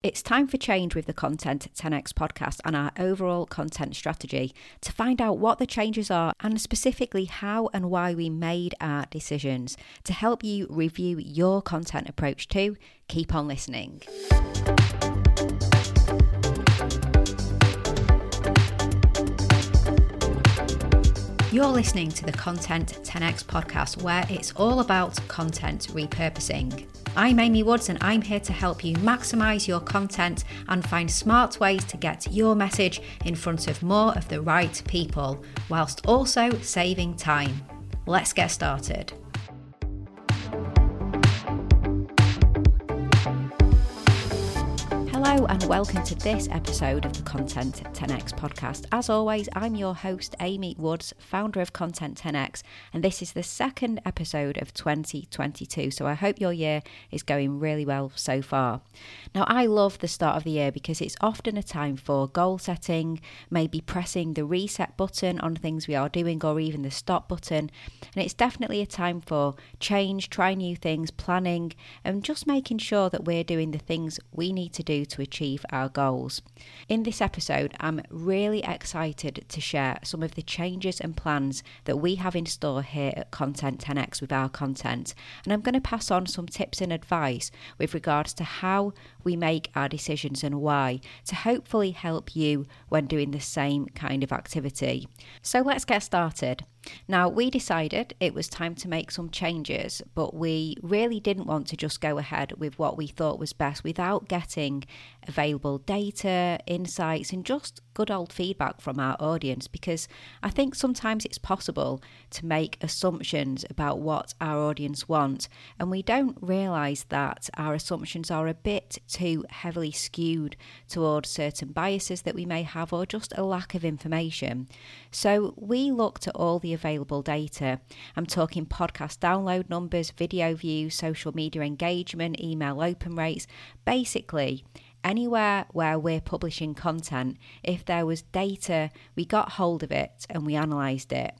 It's time for change with the Content 10x podcast and our overall content strategy to find out what the changes are and specifically how and why we made our decisions to help you review your content approach too. Keep on listening. You're listening to the Content 10x podcast, where it's all about content repurposing. I'm Amy Woods, and I'm here to help you maximize your content and find smart ways to get your message in front of more of the right people, whilst also saving time. Let's get started. Hello, and welcome to this episode of the Content 10x podcast. As always, I'm your host, Amy Woods, founder of Content 10x, and this is the second episode of 2022. So I hope your year is going really well so far. Now, I love the start of the year because it's often a time for goal setting, maybe pressing the reset button on things we are doing, or even the stop button. And it's definitely a time for change, try new things, planning, and just making sure that we're doing the things we need to do to to achieve our goals. In this episode, I'm really excited to share some of the changes and plans that we have in store here at Content 10x with our content. And I'm going to pass on some tips and advice with regards to how we make our decisions and why to hopefully help you when doing the same kind of activity. So let's get started. Now, we decided it was time to make some changes, but we really didn't want to just go ahead with what we thought was best without getting available data, insights, and just good old feedback from our audience because I think sometimes it's possible to make assumptions about what our audience want, and we don't realise that our assumptions are a bit too heavily skewed towards certain biases that we may have or just a lack of information. So we looked at all the available data. I'm talking podcast download numbers, video views, social media engagement, email open rates, basically anywhere where we're publishing content, if there was data, we got hold of it and we analysed it.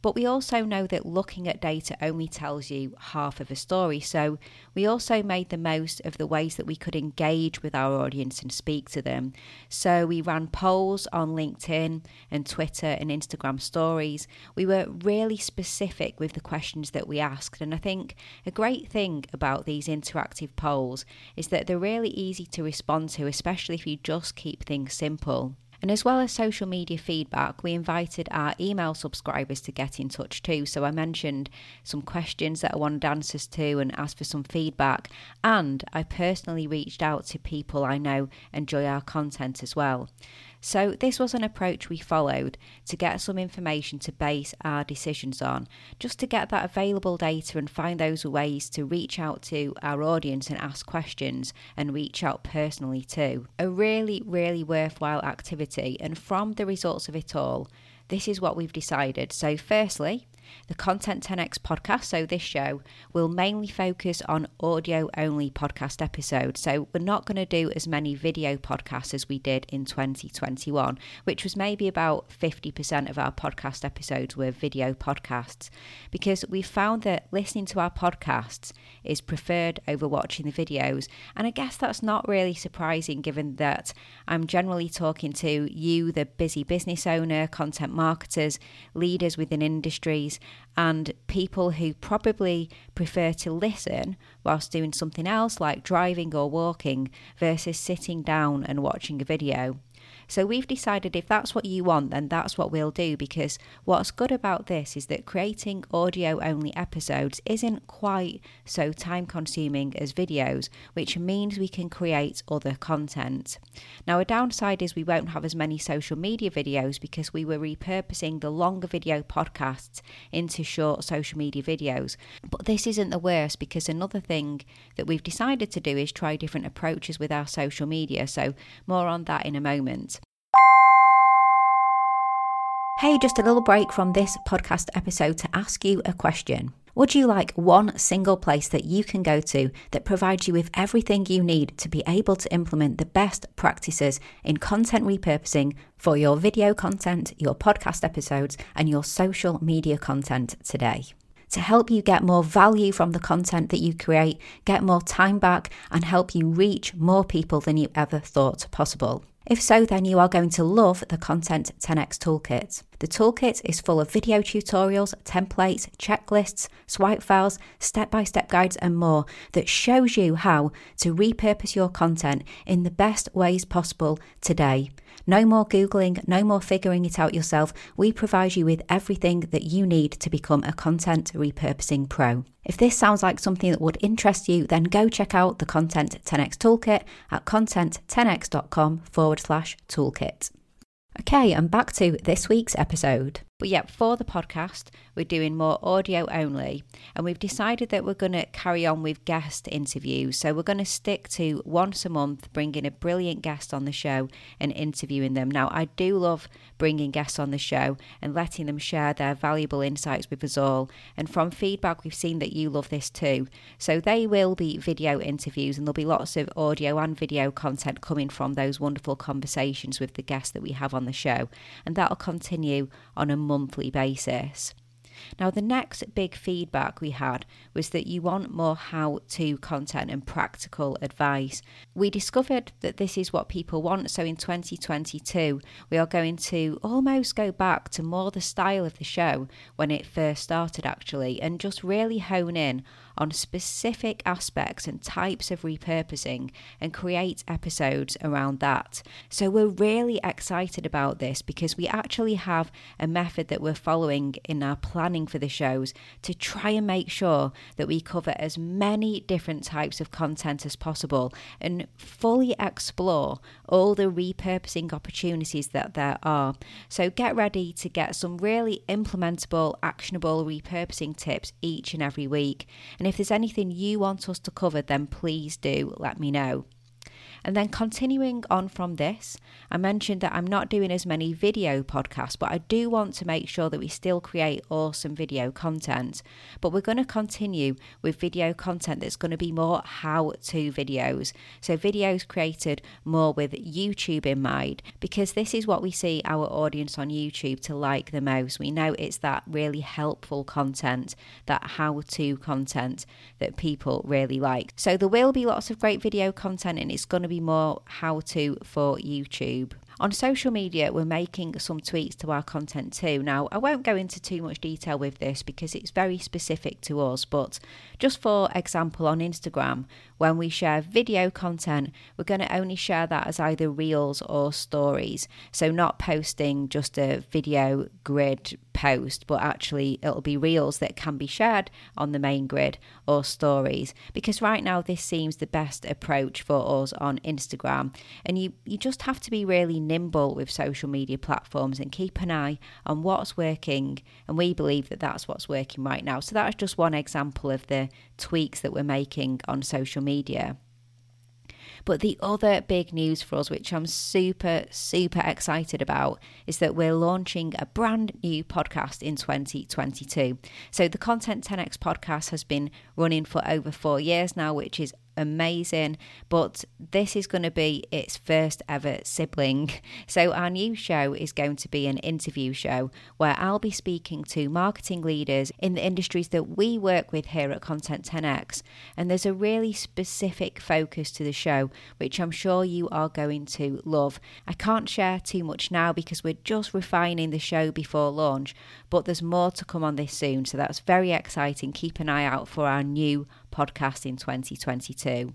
But we also know that looking at data only tells you half of a story. So we also made the most of the ways that we could engage with our audience and speak to them. So we ran polls on LinkedIn and Twitter and Instagram stories. We were really specific with the questions that we asked. And I think a great thing about these interactive polls is that they're really easy to respond to, especially if you just keep things simple. And as well as social media feedback, we invited our email subscribers to get in touch too. So I mentioned some questions that I wanted answers to and asked for some feedback. And I personally reached out to people I know enjoy our content as well. So, this was an approach we followed to get some information to base our decisions on, just to get that available data and find those ways to reach out to our audience and ask questions and reach out personally too. A really, really worthwhile activity, and from the results of it all, this is what we've decided. So, firstly, the Content 10x podcast, so this show, will mainly focus on audio only podcast episodes. So we're not going to do as many video podcasts as we did in 2021, which was maybe about 50% of our podcast episodes were video podcasts, because we found that listening to our podcasts is preferred over watching the videos. And I guess that's not really surprising given that I'm generally talking to you, the busy business owner, content marketers, leaders within industries and people who probably prefer to listen whilst doing something else like driving or walking versus sitting down and watching a video. So we've decided if that's what you want, then that's what we'll do because what's good about this is that creating audio only episodes isn't quite so time consuming as videos, which means we can create other content. Now, a downside is we won't have as many social media videos because we were repurposing the longer video podcasts into short social media videos. But this isn't the worst because another thing that we've decided to do is try different approaches with our social media. So, more on that in a moment. Hey, just a little break from this podcast episode to ask you a question. Would you like one single place that you can go to that provides you with everything you need to be able to implement the best practices in content repurposing for your video content, your podcast episodes, and your social media content today? to help you get more value from the content that you create, get more time back, and help you reach more people than you ever thought possible. If so, then you are going to love the Content 10x Toolkit. The toolkit is full of video tutorials, templates, checklists, swipe files, step by step guides, and more that shows you how to repurpose your content in the best ways possible today. No more Googling, no more figuring it out yourself. We provide you with everything that you need to become a content repurposing pro. If this sounds like something that would interest you, then go check out the Content 10x Toolkit at content10x.com forward slash toolkit. Okay, and back to this week's episode. But yeah, for the podcast, we're doing more audio only, and we've decided that we're going to carry on with guest interviews. So we're going to stick to once a month bringing a brilliant guest on the show and interviewing them. Now, I do love bringing guests on the show and letting them share their valuable insights with us all. And from feedback, we've seen that you love this too. So they will be video interviews, and there'll be lots of audio and video content coming from those wonderful conversations with the guests that we have on the show. And that'll continue on a monthly basis. Now, the next big feedback we had was that you want more how to content and practical advice. We discovered that this is what people want. So, in 2022, we are going to almost go back to more the style of the show when it first started, actually, and just really hone in on specific aspects and types of repurposing and create episodes around that. So we're really excited about this because we actually have a method that we're following in our planning for the shows to try and make sure that we cover as many different types of content as possible and fully explore all the repurposing opportunities that there are. So get ready to get some really implementable, actionable repurposing tips each and every week. And if there's anything you want us to cover, then please do let me know. And then continuing on from this, I mentioned that I'm not doing as many video podcasts, but I do want to make sure that we still create awesome video content. But we're going to continue with video content that's going to be more how to videos. So, videos created more with YouTube in mind, because this is what we see our audience on YouTube to like the most. We know it's that really helpful content, that how to content that people really like. So, there will be lots of great video content, and it's going to be more how to for YouTube. On social media, we're making some tweaks to our content too. Now, I won't go into too much detail with this because it's very specific to us, but just for example, on Instagram, when we share video content, we're going to only share that as either reels or stories. So, not posting just a video grid post, but actually it'll be reels that can be shared on the main grid or stories. Because right now, this seems the best approach for us on Instagram. And you, you just have to be really nimble with social media platforms and keep an eye on what's working. And we believe that that's what's working right now. So that's just one example of the tweaks that we're making on social media. But the other big news for us, which I'm super, super excited about, is that we're launching a brand new podcast in 2022. So, the Content 10x podcast has been running for over four years now, which is amazing. But this is going to be its first ever sibling. So, our new show is going to be an interview show where I'll be speaking to marketing leaders in the industries that we work with here at Content 10x. And there's a really specific focus to the show, which I'm sure you are going to love. I can't share too much now because we're just refining the show before launch, but there's more to come on this soon. So, that's very exciting. Keep an eye out for our new podcast in 2022.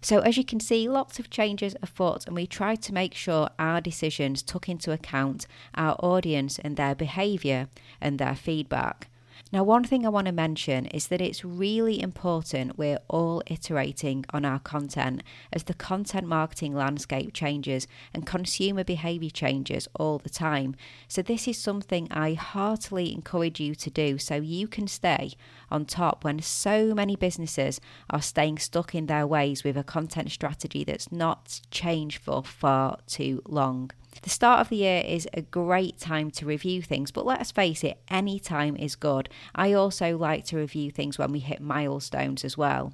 So, as you can see, lots of changes afoot, and we tried to make sure our decisions took into account our audience and their behaviour and their feedback. Now, one thing I want to mention is that it's really important we're all iterating on our content as the content marketing landscape changes and consumer behaviour changes all the time. So, this is something I heartily encourage you to do so you can stay on top when so many businesses are staying stuck in their ways with a content strategy that's not changed for far too long. The start of the year is a great time to review things, but let's face it, any time is good. I also like to review things when we hit milestones as well.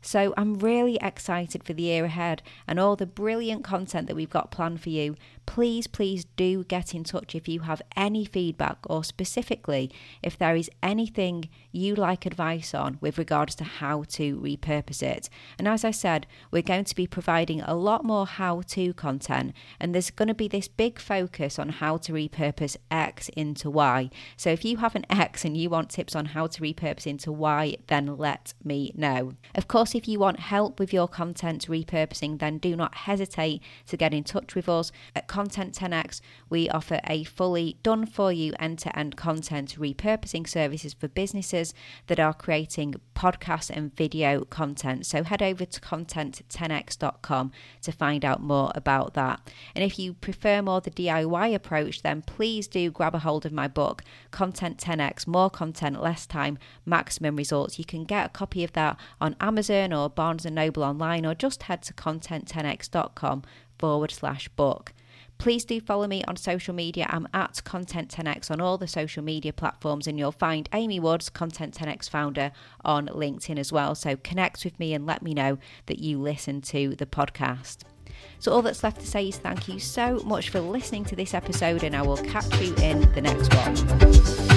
So I'm really excited for the year ahead and all the brilliant content that we've got planned for you. Please, please do get in touch if you have any feedback or specifically if there is anything you like advice on with regards to how to repurpose it. And as I said, we're going to be providing a lot more how to content, and there's going to be this big focus on how to repurpose X into Y. So if you have an X and you want tips on how to repurpose into Y, then let me know. Of course, if you want help with your content repurposing, then do not hesitate to get in touch with us. At Content 10x, we offer a fully done for you end to end content repurposing services for businesses that are creating podcast and video content. So head over to content10x.com to find out more about that. And if you prefer more the DIY approach, then please do grab a hold of my book, Content 10x More Content, Less Time, Maximum Results. You can get a copy of that on Amazon or Barnes and Noble online, or just head to content10x.com forward slash book. Please do follow me on social media. I'm at Content 10x on all the social media platforms, and you'll find Amy Woods, Content 10x founder, on LinkedIn as well. So connect with me and let me know that you listen to the podcast. So, all that's left to say is thank you so much for listening to this episode, and I will catch you in the next one.